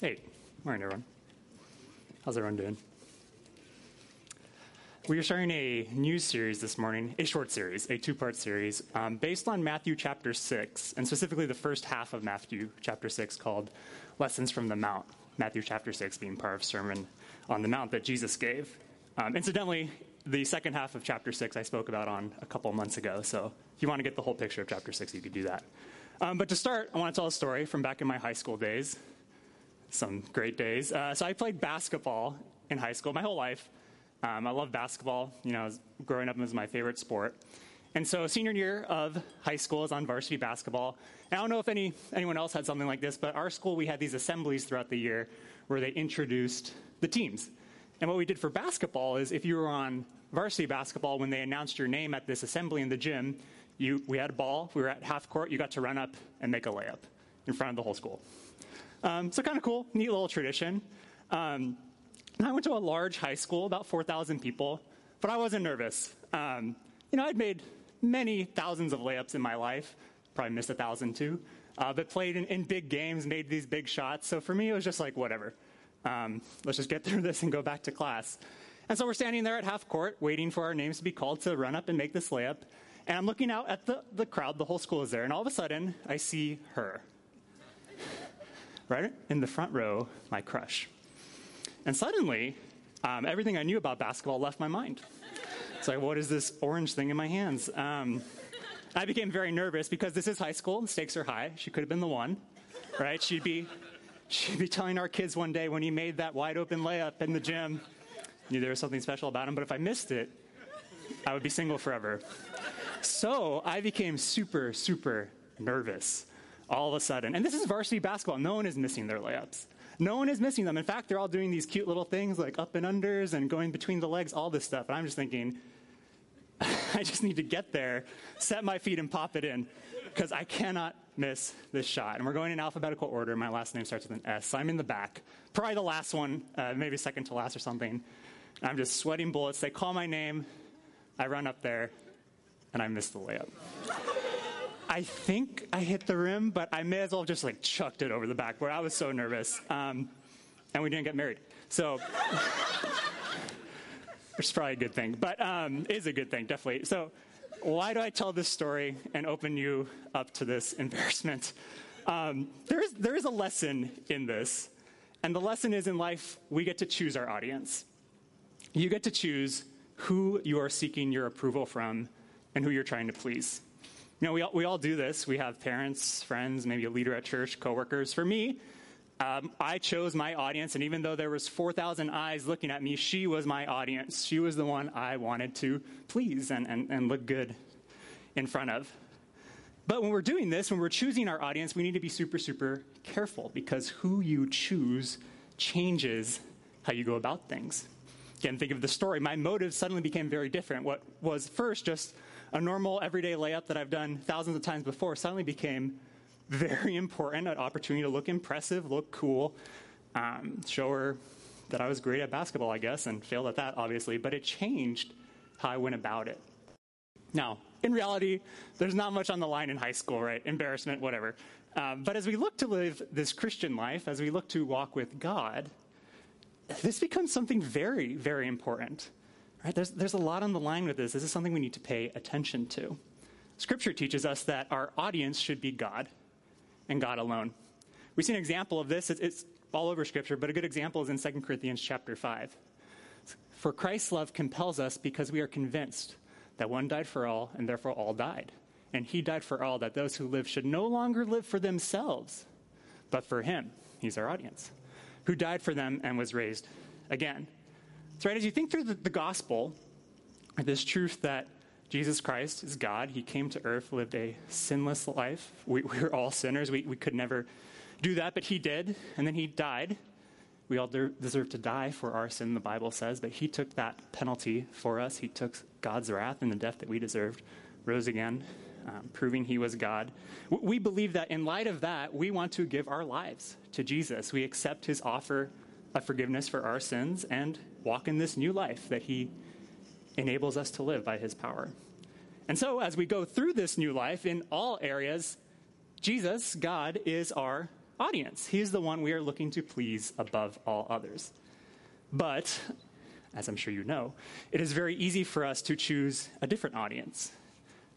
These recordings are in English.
Hey, morning, everyone. How's everyone doing? We are starting a new series this morning, a short series, a two part series, um, based on Matthew chapter 6, and specifically the first half of Matthew chapter 6 called Lessons from the Mount. Matthew chapter 6 being part of Sermon on the Mount that Jesus gave. Um, incidentally, the second half of chapter 6 I spoke about on a couple months ago, so if you want to get the whole picture of chapter 6, you could do that. Um, but to start, I want to tell a story from back in my high school days. Some great days. Uh, so I played basketball in high school my whole life. Um, I love basketball. You know, growing up it was my favorite sport. And so, senior year of high school is on varsity basketball. And I don't know if any anyone else had something like this, but our school we had these assemblies throughout the year where they introduced the teams. And what we did for basketball is, if you were on varsity basketball, when they announced your name at this assembly in the gym, you, we had a ball. We were at half court. You got to run up and make a layup in front of the whole school. Um, so kind of cool, neat little tradition. Um, I went to a large high school, about 4,000 people, but I wasn't nervous. Um, you know, I'd made many thousands of layups in my life, probably missed a thousand too, uh, but played in, in, big games, made these big shots. So for me, it was just like, whatever. Um, let's just get through this and go back to class. And so we're standing there at half court, waiting for our names to be called to run up and make this layup. And I'm looking out at the, the crowd, the whole school is there, and all of a sudden, I see her. Right in the front row, my crush. And suddenly, um, everything I knew about basketball left my mind. It's like, what is this orange thing in my hands? Um, I became very nervous because this is high school, stakes are high. She could have been the one, right? She'd be, she'd be telling our kids one day when he made that wide open layup in the gym, knew there was something special about him, but if I missed it, I would be single forever. So I became super, super nervous all of a sudden. And this is varsity basketball. No one is missing their layups. No one is missing them. In fact, they're all doing these cute little things like up and unders and going between the legs, all this stuff. And I'm just thinking, I just need to get there, set my feet, and pop it in because I cannot miss this shot. And we're going in alphabetical order. My last name starts with an S. So I'm in the back, probably the last one, uh, maybe second to last or something. I'm just sweating bullets. They call my name. I run up there, and I miss the layup. I think I hit the rim, but I may as well have just like chucked it over the backboard. I was so nervous. Um, and we didn't get married. So, is probably a good thing, but um, is a good thing, definitely. So, why do I tell this story and open you up to this embarrassment? Um, there, is, there is a lesson in this. And the lesson is in life, we get to choose our audience. You get to choose who you are seeking your approval from and who you're trying to please. You know, we all, we all do this. We have parents, friends, maybe a leader at church, coworkers. For me, um, I chose my audience, and even though there was 4,000 eyes looking at me, she was my audience. She was the one I wanted to please and, and, and look good in front of. But when we're doing this, when we're choosing our audience, we need to be super, super careful because who you choose changes how you go about things. Again, think of the story. My motives suddenly became very different. What was first just a normal everyday layup that I've done thousands of times before suddenly became very important, an opportunity to look impressive, look cool, um, show her that I was great at basketball, I guess, and failed at that, obviously, but it changed how I went about it. Now, in reality, there's not much on the line in high school, right? Embarrassment, whatever. Um, but as we look to live this Christian life, as we look to walk with God, this becomes something very, very important. Right? There's, there's a lot on the line with this. This is something we need to pay attention to. Scripture teaches us that our audience should be God and God alone. We see an example of this. It's, it's all over Scripture, but a good example is in 2 Corinthians chapter 5. For Christ's love compels us because we are convinced that one died for all, and therefore all died. And he died for all, that those who live should no longer live for themselves, but for him. He's our audience, who died for them and was raised again. So, right, as you think through the, the gospel, this truth that Jesus Christ is God, He came to earth, lived a sinless life. We, we were all sinners. We, we could never do that, but He did, and then He died. We all de- deserve to die for our sin, the Bible says, but He took that penalty for us. He took God's wrath and the death that we deserved, rose again, um, proving He was God. We believe that in light of that, we want to give our lives to Jesus. We accept His offer of forgiveness for our sins and walk in this new life that He enables us to live by His power. And so, as we go through this new life in all areas, Jesus, God, is our audience. He is the one we are looking to please above all others. But, as I'm sure you know, it is very easy for us to choose a different audience,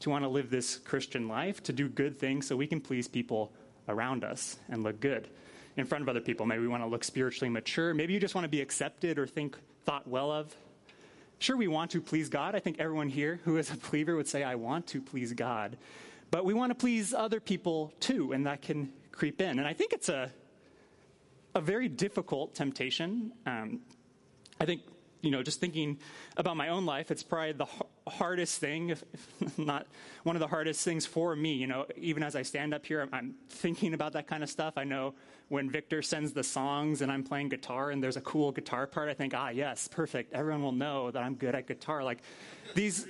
to want to live this Christian life, to do good things so we can please people around us and look good in front of other people. Maybe we want to look spiritually mature. Maybe you just want to be accepted or think thought well of. Sure, we want to please God. I think everyone here who is a believer would say, I want to please God. But we want to please other people too, and that can creep in. And I think it's a, a very difficult temptation. Um, I think, you know, just thinking about my own life, it's probably the hardest thing, if, not one of the hardest things for me. You know, even as I stand up here, I'm, I'm, thinking about that kind of stuff. I know when Victor sends the songs and I'm playing guitar and there's a cool guitar part, I think, ah, yes, perfect. Everyone will know that I'm good at guitar. Like these,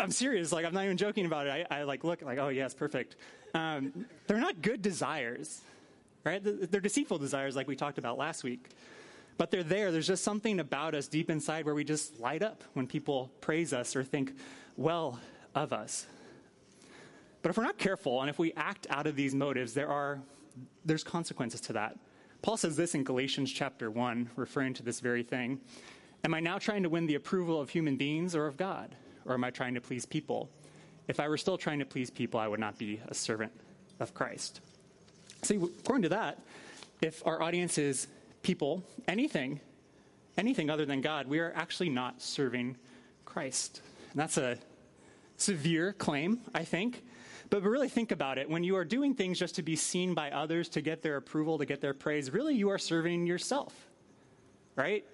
I'm serious. Like I'm not even joking about it. I, I like look like, oh yes, perfect. Um, they're not good desires, right? They're deceitful desires, like we talked about last week but they're there. There's just something about us deep inside where we just light up when people praise us or think well of us. But if we're not careful and if we act out of these motives, there are there's consequences to that. Paul says this in Galatians chapter 1, referring to this very thing. Am I now trying to win the approval of human beings or of God? Or am I trying to please people? If I were still trying to please people, I would not be a servant of Christ. See, according to that, if our audience is people anything, anything other than God, we are actually not serving Christ. And that's a severe claim, I think. But really think about it. When you are doing things just to be seen by others, to get their approval, to get their praise, really you are serving yourself, right?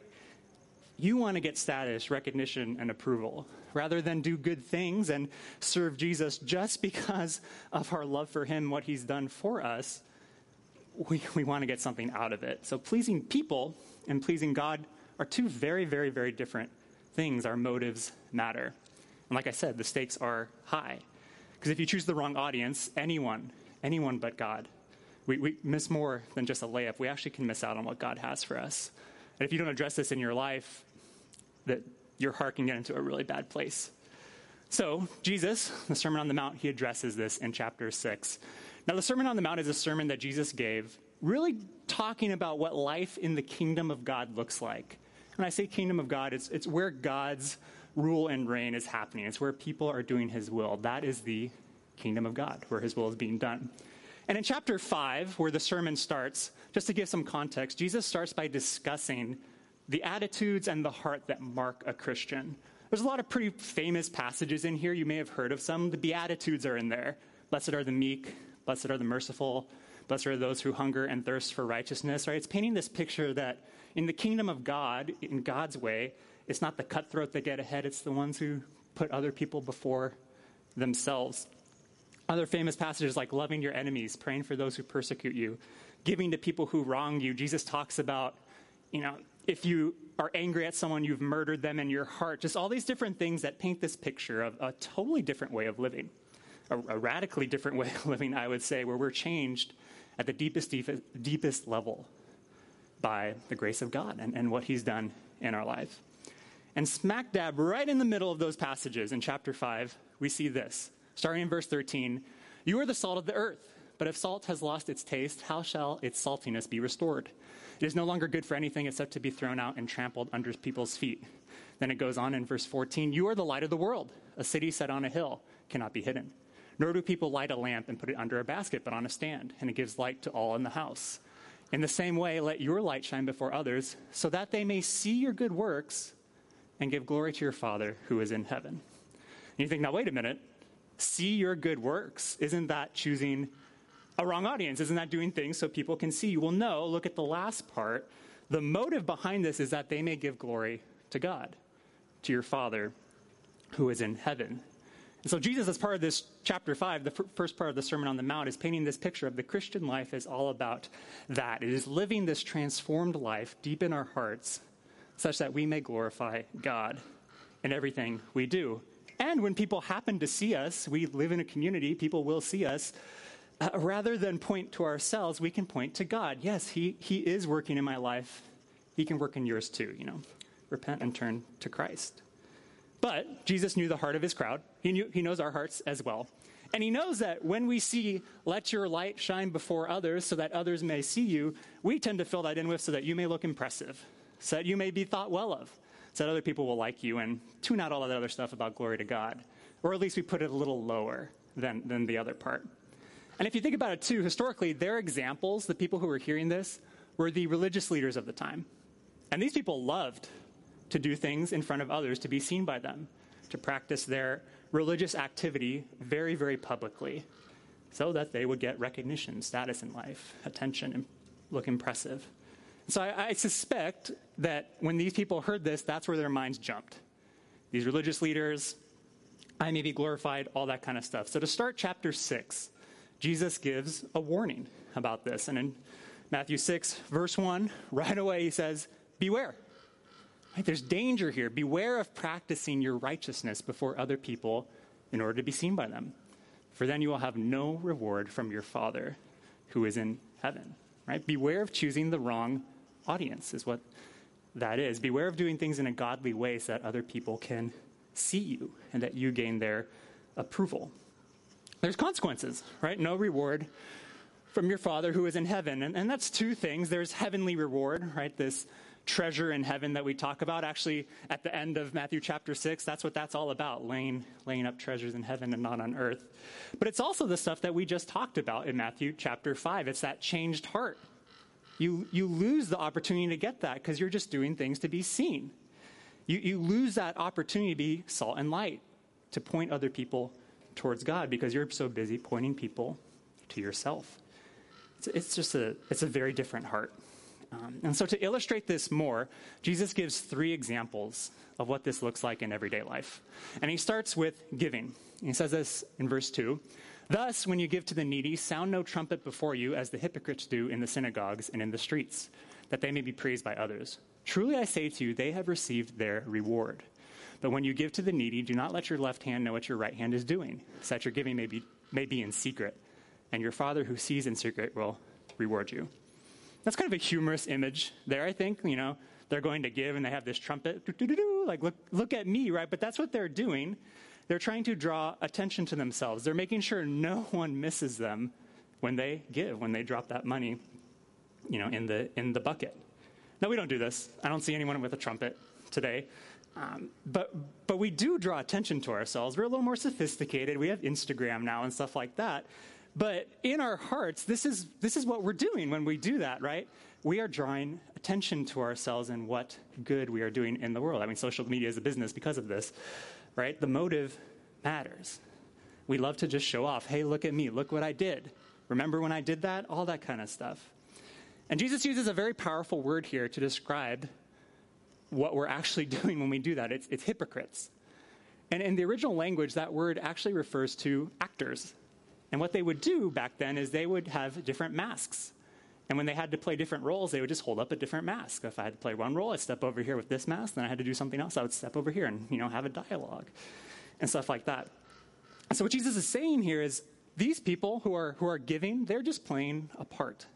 You want to get status, recognition, and approval rather than do good things and serve Jesus just because of our love for him, what he's done for us we, we want to get something out of it. So pleasing people and pleasing God are two very, very, very different things. Our motives matter. And like I said, the stakes are high. Because if you choose the wrong audience, anyone, anyone but God, we, we miss more than just a layup. We actually can miss out on what God has for us. And if you don't address this in your life, that your heart can get into a really bad place. So, Jesus, the Sermon on the Mount, he addresses this in chapter 6. Now, the Sermon on the Mount is a sermon that Jesus gave, really talking about what life in the kingdom of God looks like. When I say kingdom of God, it's, it's where God's rule and reign is happening. It's where people are doing his will. That is the kingdom of God, where his will is being done. And in chapter 5, where the sermon starts, just to give some context, Jesus starts by discussing the attitudes and the heart that mark a Christian. There's a lot of pretty famous passages in here. You may have heard of some. The Beatitudes are in there. Blessed are the meek, Blessed are the merciful. Blessed are those who hunger and thirst for righteousness, right? It's painting this picture that in the kingdom of God, in God's way, it's not the cutthroat that get ahead, it's the ones who put other people before themselves. Other famous passages like loving your enemies, praying for those who persecute you, giving to people who wrong you. Jesus talks about, you know, if you are angry at someone, you've murdered them in your heart. Just all these different things that paint this picture of a totally different way of living a, a radically different way of living, I would say, where we're changed at the deepest, deepest, level by the grace of God and, and what He's done in our life. And smack dab right in the middle of those passages in chapter 5, we see this. Starting in verse 13 You are the salt of the earth, but if salt has lost its taste, how shall its saltiness be restored? It is no longer good for anything except to be thrown out and trampled under people's feet. Then it goes on in verse 14 You are the light of the world. A city set on a hill cannot be hidden. Nor do people light a lamp and put it under a basket, but on a stand, and it gives light to all in the house. In the same way, let your light shine before others, so that they may see your good works and give glory to your Father who is in heaven. And you think, now, wait a minute. See your good works. Isn't that choosing a wrong audience? Isn't that doing things so people can see you? Well, no. Look at the last part. The motive behind this is that they may give glory to God, to your Father who is in heaven. And so, Jesus, as part of this chapter 5, the f- first part of the Sermon on the Mount, is painting this picture of the Christian life is all about that. It is living this transformed life deep in our hearts such that we may glorify God in everything we do. And when people happen to see us, we live in a community, people will see us. Uh, rather than point to ourselves, we can point to God. Yes, he, he is working in my life. He can work in yours too, you know. Repent and turn to Christ. But Jesus knew the heart of his crowd. He, knew, he knows our hearts as well. And he knows that when we see, let your light shine before others so that others may see you, we tend to fill that in with so that you may look impressive, so that you may be thought well of, so that other people will like you and tune out all that other stuff about glory to God. Or at least we put it a little lower than, than the other part. And if you think about it too, historically, their examples, the people who were hearing this, were the religious leaders of the time. And these people loved to do things in front of others to be seen by them, to practice their religious activity very, very publicly so that they would get recognition, status in life, attention, and look impressive. So I, I, suspect that when these people heard this, that's where their minds jumped. These religious leaders, I may be glorified, all that kind of stuff. So to start chapter 6, Jesus gives a warning about this. And in Matthew 6, verse 1, right away he says, Beware. Right? There's danger here. Beware of practicing your righteousness before other people in order to be seen by them. For then you will have no reward from your Father who is in heaven. Right? Beware of choosing the wrong audience, is what that is. Beware of doing things in a godly way so that other people can see you and that you gain their approval. There's consequences, right? No reward from your Father who is in heaven. And, and that's two things. There's heavenly reward, right? This treasure in heaven that we talk about. Actually, at the end of Matthew chapter 6, that's what that's all about laying, laying up treasures in heaven and not on earth. But it's also the stuff that we just talked about in Matthew chapter 5. It's that changed heart. You, you lose the opportunity to get that because you're just doing things to be seen. You, you lose that opportunity to be salt and light, to point other people towards God because you're so busy pointing people to yourself. It's, it's just a, it's a very different heart. Um, and so, to illustrate this more, Jesus gives three examples of what this looks like in everyday life. And he starts with giving. He says this in verse 2 Thus, when you give to the needy, sound no trumpet before you, as the hypocrites do in the synagogues and in the streets, that they may be praised by others. Truly, I say to you, they have received their reward. But when you give to the needy, do not let your left hand know what your right hand is doing, so that your giving may be, may be in secret, and your Father who sees in secret will reward you. That's kind of a humorous image there, I think. You know, they're going to give and they have this trumpet, like, look, look at me, right? But that's what they're doing. They're trying to draw attention to themselves. They're making sure no one misses them when they give, when they drop that money, you know, in the, in the bucket. No, we don't do this. I don't see anyone with a trumpet today. Um, but, but we do draw attention to ourselves. We're a little more sophisticated. We have Instagram now and stuff like that. But in our hearts, this is, this is what we're doing when we do that, right? We are drawing attention to ourselves and what good we are doing in the world. I mean, social media is a business because of this, right? The motive matters. We love to just show off. Hey, look at me. Look what I did. Remember when I did that? All that kind of stuff. And Jesus uses a very powerful word here to describe what we're actually doing when we do that. It's, it's hypocrites. And in the original language, that word actually refers to actors. And what they would do back then is they would have different masks. And when they had to play different roles, they would just hold up a different mask. If I had to play one role, I'd step over here with this mask. Then I had to do something else, I would step over here and you know have a dialogue and stuff like that. So what Jesus is saying here is these people who are who are giving, they're just playing a part.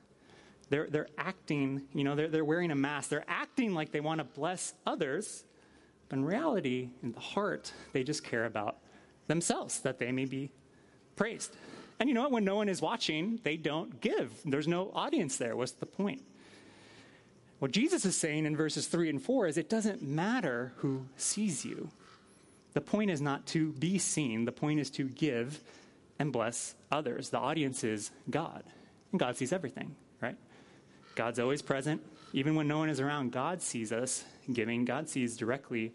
They're they're acting, you know, they're they're wearing a mask. They're acting like they want to bless others, but in reality, in the heart, they just care about themselves, that they may be praised. And you know what? When no one is watching, they don't give. There's no audience there. What's the point? What Jesus is saying in verses 3 and 4 is it doesn't matter who sees you. The point is not to be seen, the point is to give and bless others. The audience is God, and God sees everything, right? God's always present. Even when no one is around, God sees us giving, God sees directly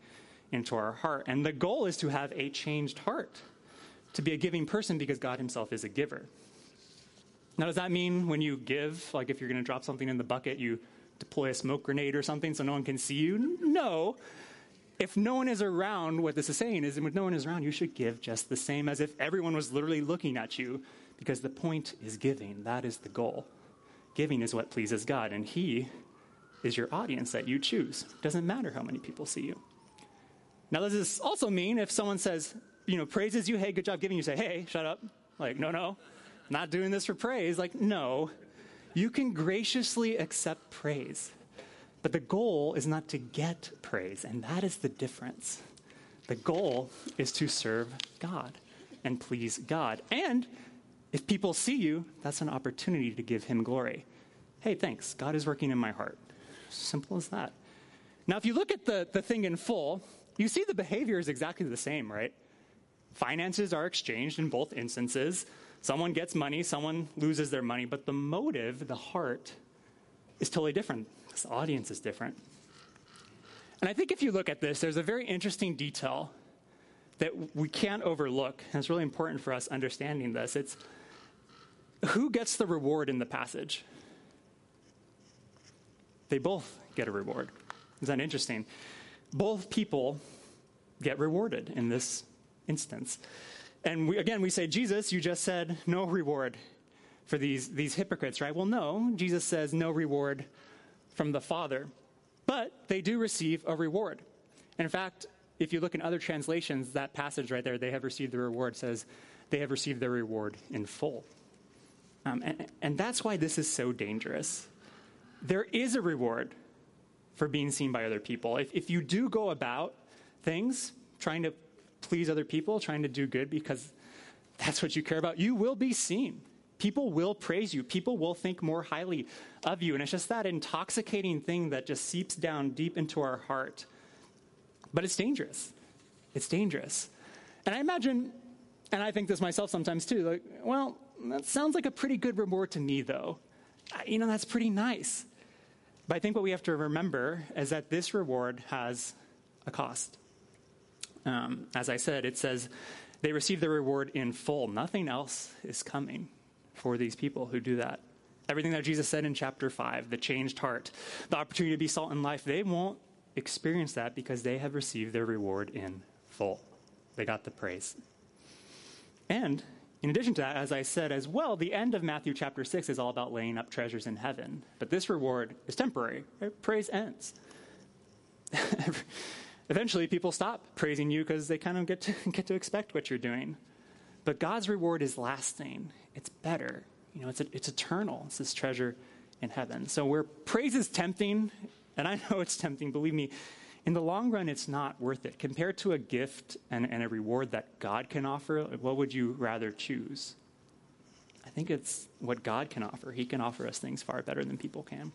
into our heart. And the goal is to have a changed heart to be a giving person because God Himself is a giver. Now, does that mean when you give, like if you're going to drop something in the bucket, you deploy a smoke grenade or something so no one can see you? No. If no one is around, what this is saying is, when no one is around, you should give just the same as if everyone was literally looking at you, because the point is giving. That is the goal. Giving is what pleases God, and He is your audience that you choose. Doesn't matter how many people see you. Now, does this also mean if someone says, you know, praises you, hey, good job giving, you say, hey, shut up. Like, no, no, not doing this for praise. Like, no. You can graciously accept praise, but the goal is not to get praise, and that is the difference. The goal is to serve God. and please God. And if people see you, that's an opportunity to give him glory. Hey, thanks. God is working in my heart. Simple as that. Now, if you look at the, the thing in full, you see the behavior is exactly the same, right? Finances are exchanged in both instances. Someone gets money, someone loses their money, but the motive, the heart, is totally different. This audience is different. And I think if you look at this, there's a very interesting detail that we can't overlook, and it's really important for us understanding this. It's who gets the reward in the passage? They both get a reward. Is that interesting? Both people get rewarded in this instance. And we, again, we say, Jesus, you just said no reward for these, these hypocrites, right? Well, no, Jesus says no reward from the Father, but they do receive a reward. And in fact, if you look in other translations, that passage right there, they have received the reward, says they have received their reward in full. Um, and, and that's why this is so dangerous. There is a reward for being seen by other people. If, if you do go about things trying to please other people, trying to do good because that's what you care about, you will be seen. People will praise you. People will think more highly of you. And it's just that intoxicating thing that just seeps down deep into our heart. But it's dangerous. It's dangerous. And I imagine, and I think this myself sometimes too, like, well, that sounds like a pretty good reward to me, though. You know, that's pretty nice. But I think what we have to remember is that this reward has a cost. Um, as I said, it says they receive the reward in full. Nothing else is coming for these people who do that. Everything that Jesus said in chapter 5, the changed heart, the opportunity to be salt in life, they won't experience that because they have received their reward in full. They got the praise. And in addition to that, as I said as well, the end of Matthew chapter 6 is all about laying up treasures in heaven. But this reward is temporary. Praise ends. Eventually, people stop praising you because they kind of get to, get to expect what you're doing. But God's reward is lasting, it's better. You know, it's, a, it's eternal. It's this treasure in heaven. So, where praise is tempting, and I know it's tempting, believe me, in the long run, it's not worth it. Compared to a gift and, and a reward that God can offer, what would you rather choose? I think it's what God can offer. He can offer us things far better than people can.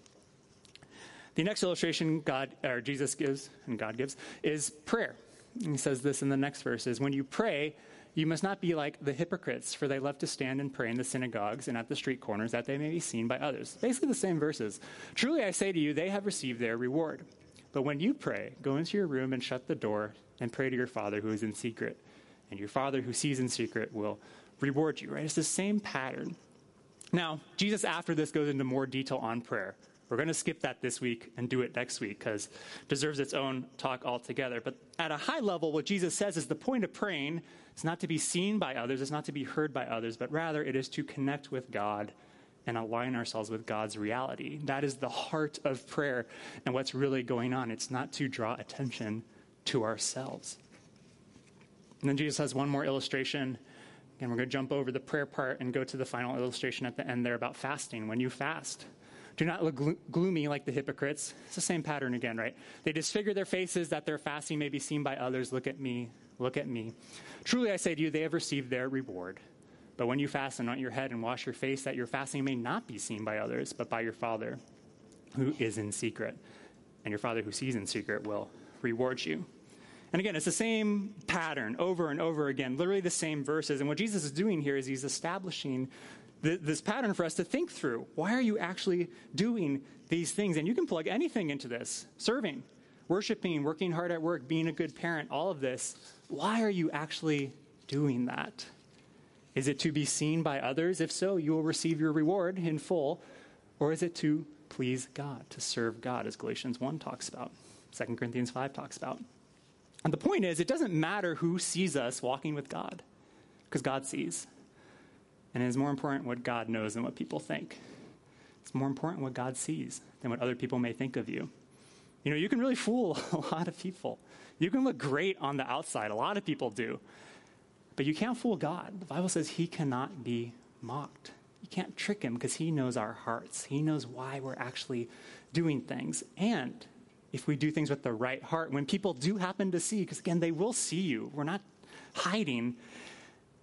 The next illustration God or Jesus gives and God gives is prayer. And he says this in the next verses when you pray, you must not be like the hypocrites, for they love to stand and pray in the synagogues and at the street corners that they may be seen by others. Basically the same verses. Truly I say to you, they have received their reward. But when you pray, go into your room and shut the door and pray to your Father who is in secret. And your Father who sees in secret will reward you, right? It's the same pattern. Now, Jesus after this goes into more detail on prayer. We're going to skip that this week and do it next week because it deserves its own talk altogether. But at a high level, what Jesus says is the point of praying is not to be seen by others, it's not to be heard by others, but rather it is to connect with God and align ourselves with God's reality. That is the heart of prayer and what's really going on. It's not to draw attention to ourselves. And then Jesus has one more illustration. And we're going to jump over the prayer part and go to the final illustration at the end there about fasting. When you fast, do not look glo- gloomy like the hypocrites. It's the same pattern again, right? They disfigure their faces that their fasting may be seen by others. Look at me, look at me. Truly I say to you, they have received their reward. But when you fast, anoint your head and wash your face, that your fasting may not be seen by others, but by your Father who is in secret. And your Father who sees in secret will reward you. And again, it's the same pattern over and over again, literally the same verses. And what Jesus is doing here is he's establishing th- this pattern for us to think through. Why are you actually doing these things? And you can plug anything into this serving, worshiping, working hard at work, being a good parent, all of this. Why are you actually doing that? Is it to be seen by others? If so, you will receive your reward in full. Or is it to please God, to serve God, as Galatians 1 talks about, 2 Corinthians 5 talks about? And the point is, it doesn't matter who sees us walking with God, because God sees. And it is more important what God knows than what people think. It's more important what God sees than what other people may think of you. You know, you can really fool a lot of people. You can look great on the outside. A lot of people do. But you can't fool God. The Bible says he cannot be mocked. You can't trick him because he knows our hearts. He knows why we're actually doing things. And if we do things with the right heart, when people do happen to see, because again, they will see you, we're not hiding,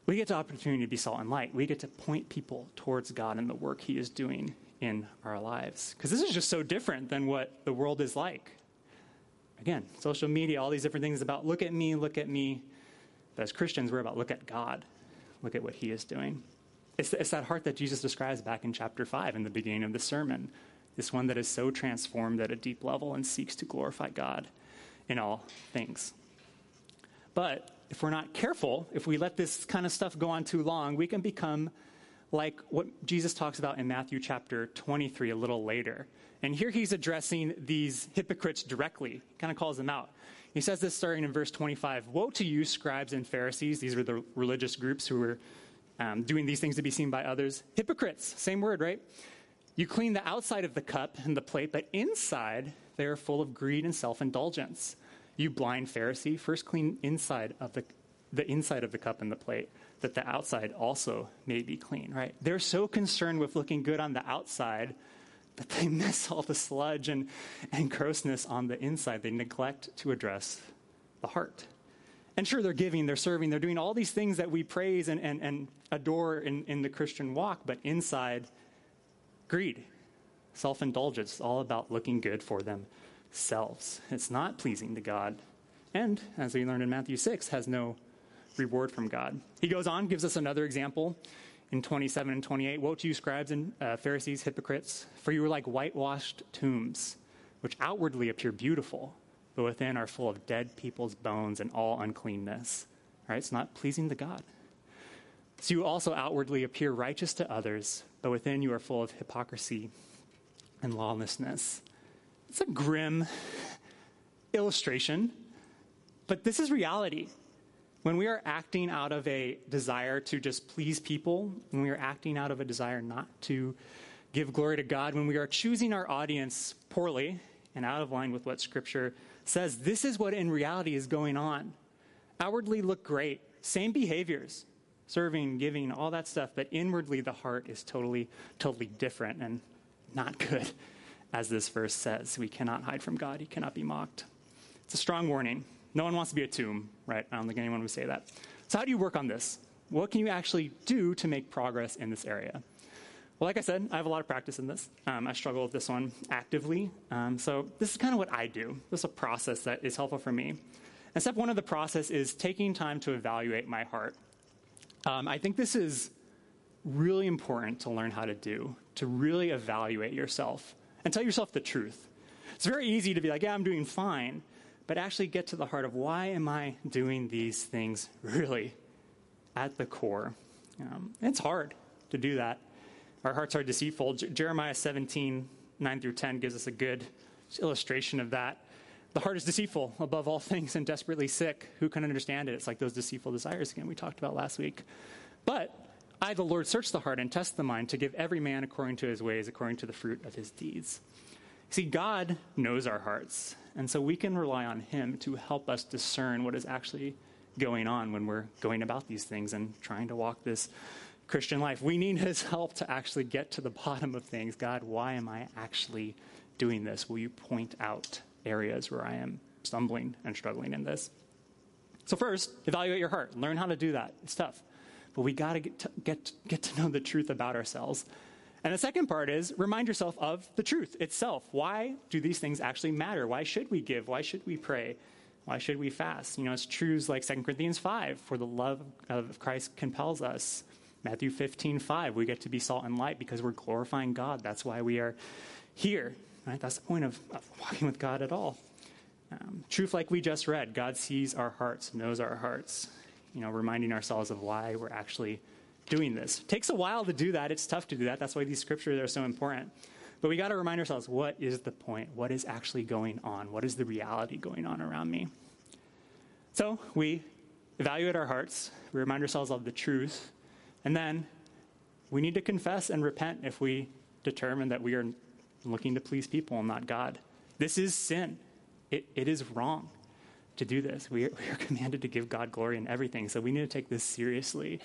we get the opportunity to be salt and light. We get to point people towards God and the work He is doing in our lives. Because this is just so different than what the world is like. Again, social media, all these different things about look at me, look at me. But as Christians, we're about look at God, look at what He is doing. It's, it's that heart that Jesus describes back in chapter 5 in the beginning of the sermon. This one that is so transformed at a deep level and seeks to glorify God in all things. But if we're not careful, if we let this kind of stuff go on too long, we can become like what Jesus talks about in Matthew chapter 23 a little later. And here he's addressing these hypocrites directly, kind of calls them out. He says this starting in verse 25 Woe to you, scribes and Pharisees. These were the religious groups who were um, doing these things to be seen by others. Hypocrites, same word, right? You clean the outside of the cup and the plate, but inside they are full of greed and self indulgence. You blind Pharisee, first clean inside of the, the inside of the cup and the plate, that the outside also may be clean, right? They're so concerned with looking good on the outside that they miss all the sludge and, and grossness on the inside. They neglect to address the heart. And sure, they're giving, they're serving, they're doing all these things that we praise and, and, and adore in, in the Christian walk, but inside, greed, self indulgence, all about looking good for them selves. It's not pleasing to God. And, as we learned in Matthew 6, has no reward from God. He goes on, gives us another example in 27 and 28. Woe to you, scribes and uh, Pharisees, hypocrites, for you are like whitewashed tombs, which outwardly appear beautiful, but within are full of dead people's bones and all uncleanness. Right? It's not pleasing to God. So you also outwardly appear righteous to others, but within you are full of hypocrisy and lawlessness. It's a grim illustration, but this is reality. When we are acting out of a desire to just please people, when we are acting out of a desire not to give glory to God, when we are choosing our audience poorly and out of line with what Scripture says, this is what in reality is going on. Outwardly look great, same behaviors, serving, giving, all that stuff, but inwardly the heart is totally, totally different and not good as this verse says. We cannot hide from God, He cannot be mocked. It's a strong warning. No one wants to be a tomb, right? I don't think anyone would say that. So, how do you work on this? What can you actually do to make progress in this area? Well, like I said, I have a lot of practice in this. Um, I struggle with this one actively. Um, so, this is kind of what I do. This is a process that is helpful for me. And step one of the process is taking time to evaluate my heart. Um, I think this is really important to learn how to do, to really evaluate yourself and tell yourself the truth. It's very easy to be like, yeah, I'm doing fine, but actually get to the heart of why am I doing these things really at the core? Um, it's hard to do that. Our hearts are deceitful. J- Jeremiah 17, 9 through 10 gives us a good illustration of that. The heart is deceitful above all things and desperately sick. Who can understand it? It's like those deceitful desires again we talked about last week. But I, the Lord, search the heart and test the mind to give every man according to his ways, according to the fruit of his deeds. See, God knows our hearts, and so we can rely on Him to help us discern what is actually going on when we're going about these things and trying to walk this Christian life. We need His help to actually get to the bottom of things. God, why am I actually doing this? Will you point out areas where I am stumbling and struggling in this? So, first, evaluate your heart. Learn how to do that. It's tough. But we got to get, get, to know the truth about ourselves. And the second part is remind yourself of the truth itself. Why do these things actually matter? Why should we give? Why should we pray? Why should we fast? You know, it's truths like 2 Corinthians 5, for the love of Christ compels us. Matthew 15, 5, we get to be salt and light because we're glorifying God. That's why we are here. Right? That's the point of, of walking with God at all. Um, truth like we just read, God sees our hearts, knows our hearts you know, reminding ourselves of why we're actually doing this. It takes a while to do that. It's tough to do that. That's why these scriptures are so important. But we got to remind ourselves what is the point? What is actually going on? What is the reality going on around me? So we evaluate our hearts, we remind ourselves of the truth, and then we need to confess and repent if we determine that we are looking to please people and not God. This is sin, it, it is wrong to do this. We are, we are commanded to give God glory in everything. So we need to take this seriously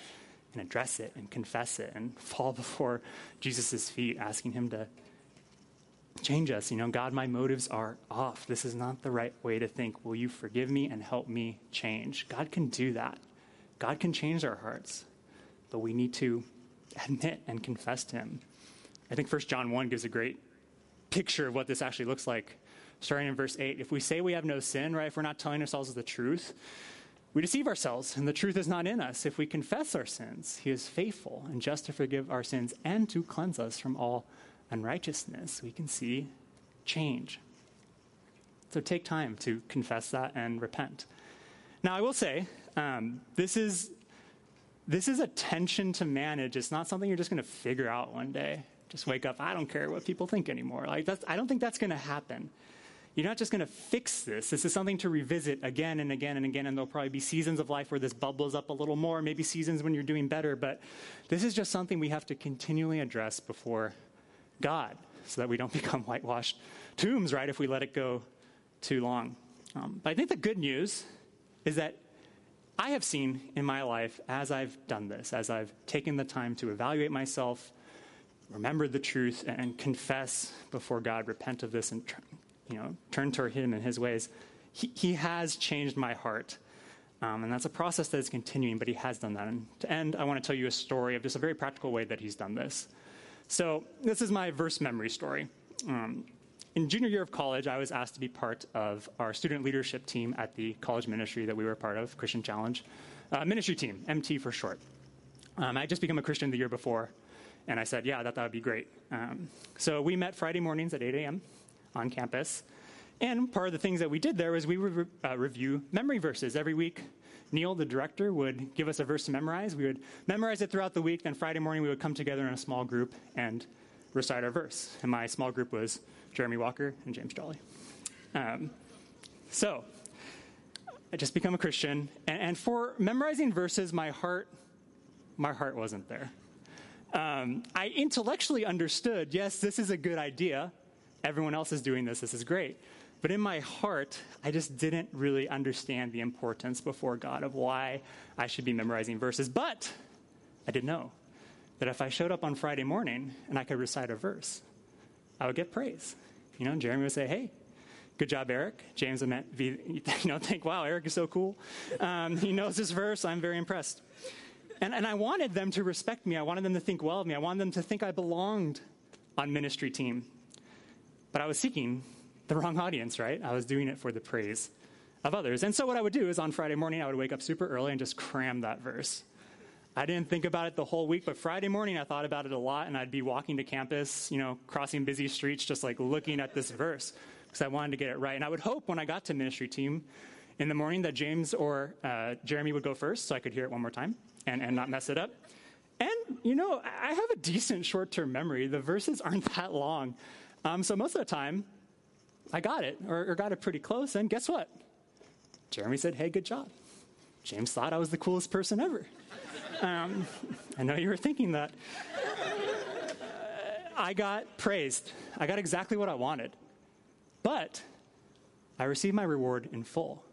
and address it and confess it and fall before Jesus' feet, asking Him to change us. You know, God, my motives are off. This is not the right way to think. Will you forgive me and help me change? God can do that. God can change our hearts. but we need to admit and confess to Him. I think 1 John 1 gives a great picture of what this actually looks like. Starting in verse 8, if we say we have no sin, right, if we're not telling ourselves the truth, we deceive ourselves, and the truth is not in us. If we confess our sins, He is faithful and just to forgive our sins and to cleanse us from all unrighteousness. We can see change. So take time to confess that and repent. Now, I will say, um, this is this is a tension to manage. It's not something you're just going to figure out one day. Just wake up. I don't care what people think anymore. Like that's, I don't think that's going to happen. You're not just going to fix this. This is something to revisit again and again and again. And there'll probably be seasons of life where this bubbles up a little more, maybe seasons when you're doing better. But this is just something we have to continually address before God so that we don't become whitewashed tombs, right, if we let it go too long. Um, but I think the good news is that I have seen in my life as I've done this, as I've taken the time to evaluate myself, remember the truth, and confess before God, repent of this, and you know, turn toward Him and His ways, He, he has changed my heart. Um, and that's a process that is continuing, but He has done that. And to end, I want to tell you a story of just a very practical way that He's done this. So, this is my verse memory story. Um, in junior year of college, I was asked to be part of our student leadership team at the college ministry that we were part of, Christian Challenge uh, ministry team, MT for short. Um, I had just become a Christian the year before, and I said, yeah, that, that would be great. Um, so we met Friday mornings at 8 a.m. on campus. And part of the things that we did there was we would re- uh, review memory verses every week. Neil, the director, would give us a verse to memorize. We would memorize it throughout the week. Then Friday morning, we would come together in a small group and recite our verse. And my small group was Jeremy Walker and James Jolly. Um, so, I just become a Christian, and, and, for memorizing verses, my heart, my heart wasn't there. Um, I intellectually understood, yes, this is a good idea. Everyone else is doing this. This is great. But in my heart, I just didn't really understand the importance before God of why I should be memorizing verses. But I did know that if I showed up on Friday morning and I could recite a verse, I would get praise. You know, Jeremy would say, hey, good job, Eric. James would you know, think, wow, Eric is so cool. Um, he knows this verse. I'm very impressed. And, and I wanted them to respect me. I wanted them to think well of me. I wanted them to think I belonged on ministry team. But I was seeking the wrong audience, right? I was doing it for the praise of others. And so what I would do is on Friday morning, I would wake up super early and just cram that verse. I didn't think about it the whole week, but Friday morning I thought about it a lot, and I'd be walking to campus, you know, crossing busy streets, just like looking at this verse because I wanted to get it right. And I would hope when I got to ministry team in the morning that James or uh, Jeremy would go first so I could hear it one more time and, and not mess it up. And, you know, I have a decent short term memory. The verses aren't that long. Um, so most of the time, I got it or, or got it pretty close. And guess what? Jeremy said, hey, good job. James thought I was the coolest person ever. Um, I know you were thinking that. I got praised. I got exactly what I wanted. But I received my reward in full.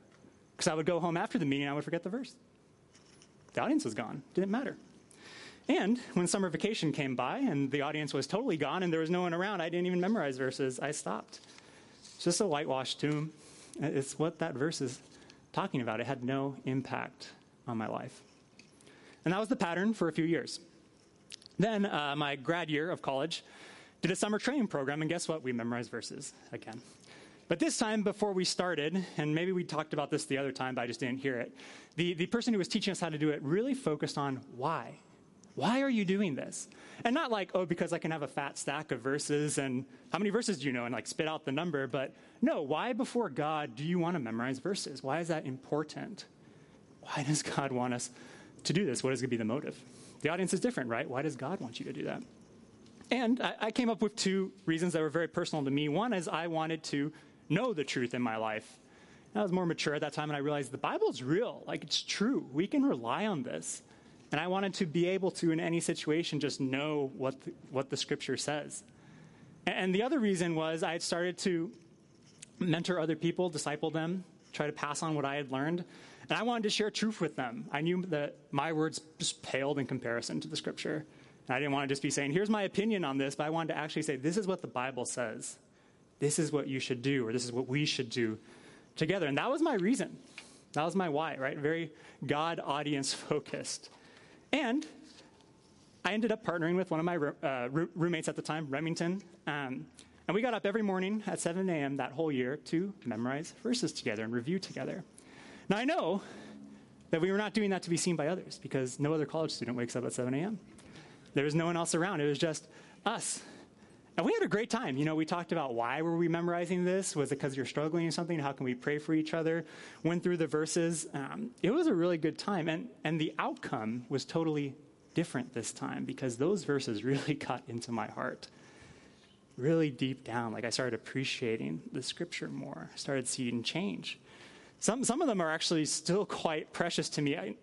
Because I would go home after the meeting and I would forget the verse. The audience was gone. Didn't matter. And when summer vacation came by and the audience was totally gone and there was no one around, I didn't even memorize verses. I stopped. It's just a whitewashed tomb. It's what that verse is talking about. It had no impact on my life. And that was the pattern for a few years. Then, uh, my grad year of college, did a summer training program, and guess what? We memorized verses again. But this time, before we started, and maybe we talked about this the other time, but I just didn't hear it, the, the person who was teaching us how to do it really focused on why. Why are you doing this? And not like, oh, because I can have a fat stack of verses and how many verses do you know and like spit out the number, but no, why before God do you want to memorize verses? Why is that important? Why does God want us to do this? What is going to be the motive? The audience is different, right? Why does God want you to do that? And I, I came up with two reasons that were very personal to me. One is I wanted to know the truth in my life. I was more mature at that time, and I realized the Bible is real. Like, it's true. We can rely on this. And I wanted to be able to, in any situation, just know what the, what the scripture says. And the other reason was I had started to mentor other people, disciple them, try to pass on what I had learned. And I wanted to share truth with them. I knew that my words just paled in comparison to the scripture. And I didn't want to just be saying, here's my opinion on this, but I wanted to actually say, this is what the Bible says. This is what you should do, or this is what we should do together. And that was my reason. That was my why, right? Very God audience focused. And I ended up partnering with one of my uh, roommates at the time, Remington. Um, and we got up every morning at 7 a.m. that whole year to memorize verses together and review together. Now, I know that we were not doing that to be seen by others because no other college student wakes up at 7 a.m. There was no one else around. It was just us. And we had a great time. You know, we talked about why were we memorizing this? Was it because you're struggling or something? How can we pray for each other? Went through the verses. Um, it was a really good time. And, and the outcome was totally different this time because those verses really got into my heart. Really deep down. Like I started appreciating the scripture more, I started seeing change. Some, some of them are actually still quite precious to me. I,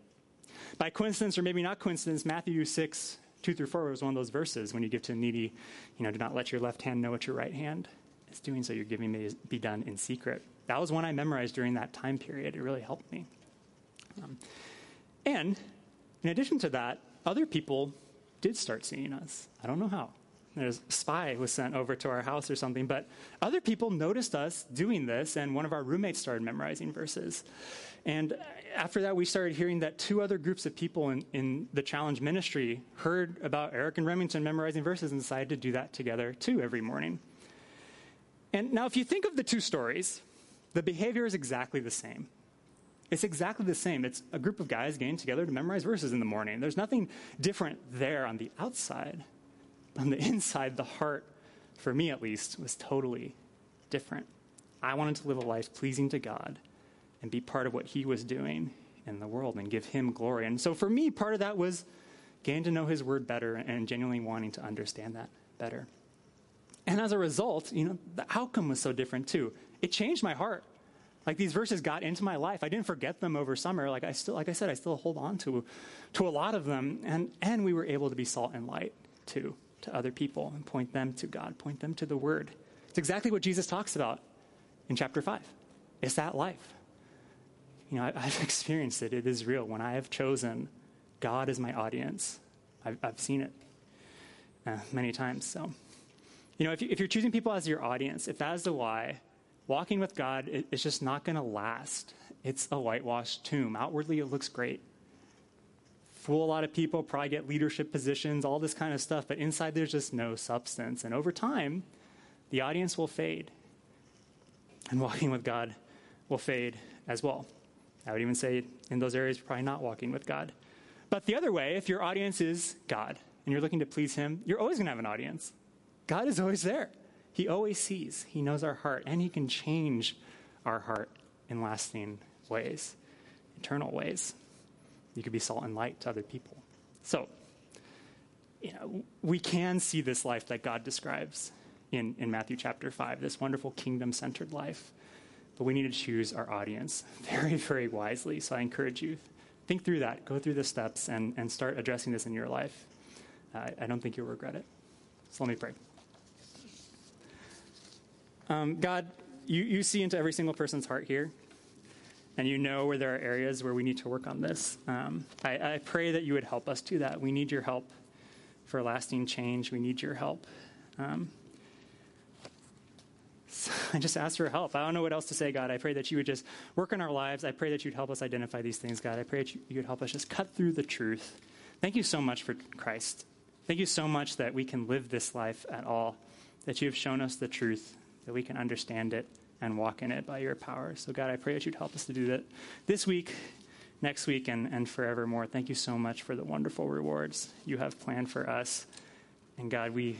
by coincidence, or maybe not coincidence, Matthew 6, 2 through 4 was one of those verses when you give to the needy, you know, do not let your left hand know what your right hand is doing, so your giving may be done in secret. That was one I memorized during that time period. It really helped me. Um, and in addition to that, other people did start seeing us. I don't know how. There's a spy was sent over to our house or something, but other people noticed us doing this, and one of our roommates started memorizing verses. And after that, we started hearing that two other groups of people in, in the challenge ministry heard about Eric and Remington memorizing verses and decided to do that together too every morning. And now, if you think of the two stories, the behavior is exactly the same. It's exactly the same. It's a group of guys getting together to memorize verses in the morning. There's nothing different there on the outside. On the inside, the heart, for me at least, was totally different. I wanted to live a life pleasing to God and be part of what he was doing in the world and give him glory. And so for me, part of that was getting to know his word better and genuinely wanting to understand that better. And as a result, you know, the outcome was so different too. It changed my heart. Like these verses got into my life. I didn't forget them over summer. Like I still, like I said, I still hold on to, to a lot of them. And, and we were able to be salt and light too to other people and point them to God, point them to the word. It's exactly what Jesus talks about in chapter five. It's that life. You know, I, have experienced it. It is real. When I have chosen God as my audience, I've, I've seen it uh, many times. So, you know, if, you, if you're choosing people as your audience, if that is the why, walking with God is just not going to last. It's a whitewashed tomb. Outwardly, it looks great. Fool a lot of people, probably get leadership positions, all this kind of stuff, but inside there's just no substance. And over time, the audience will fade. And walking with God will fade as well. I would even say in those areas, probably not walking with God. But the other way, if your audience is God and you're looking to please Him, you're always going to have an audience. God is always there. He always sees, He knows our heart, and He can change our heart in lasting ways, eternal ways. You could be salt and light to other people. So, you know, we can see this life that God describes in, in Matthew chapter 5, this wonderful kingdom centered life but we need to choose our audience very, very wisely. So I encourage you, think through that, go through the steps, and, and start addressing this in your life. Uh, I don't think you'll regret it. So let me pray. Um, God, you, you see into every single person's heart here, and you know where there are areas where we need to work on this. Um, I, I pray that you would help us do that. We need your help for lasting change. We need your help. Um, I just ask for help. I don't know what else to say, God. I pray that you would just work in our lives. I pray that you'd help us identify these things, God. I pray that you would help us just cut through the truth. Thank you so much for Christ. Thank you so much that we can live this life at all, that you have shown us the truth, that we can understand it and walk in it by your power. So, God, I pray that you'd help us to do that this week, next week, and, and forevermore. Thank you so much for the wonderful rewards you have planned for us. And, God, we,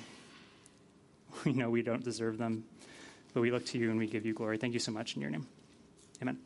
we know we don't deserve them but we look to you and we give you glory. Thank you so much in your name. Amen.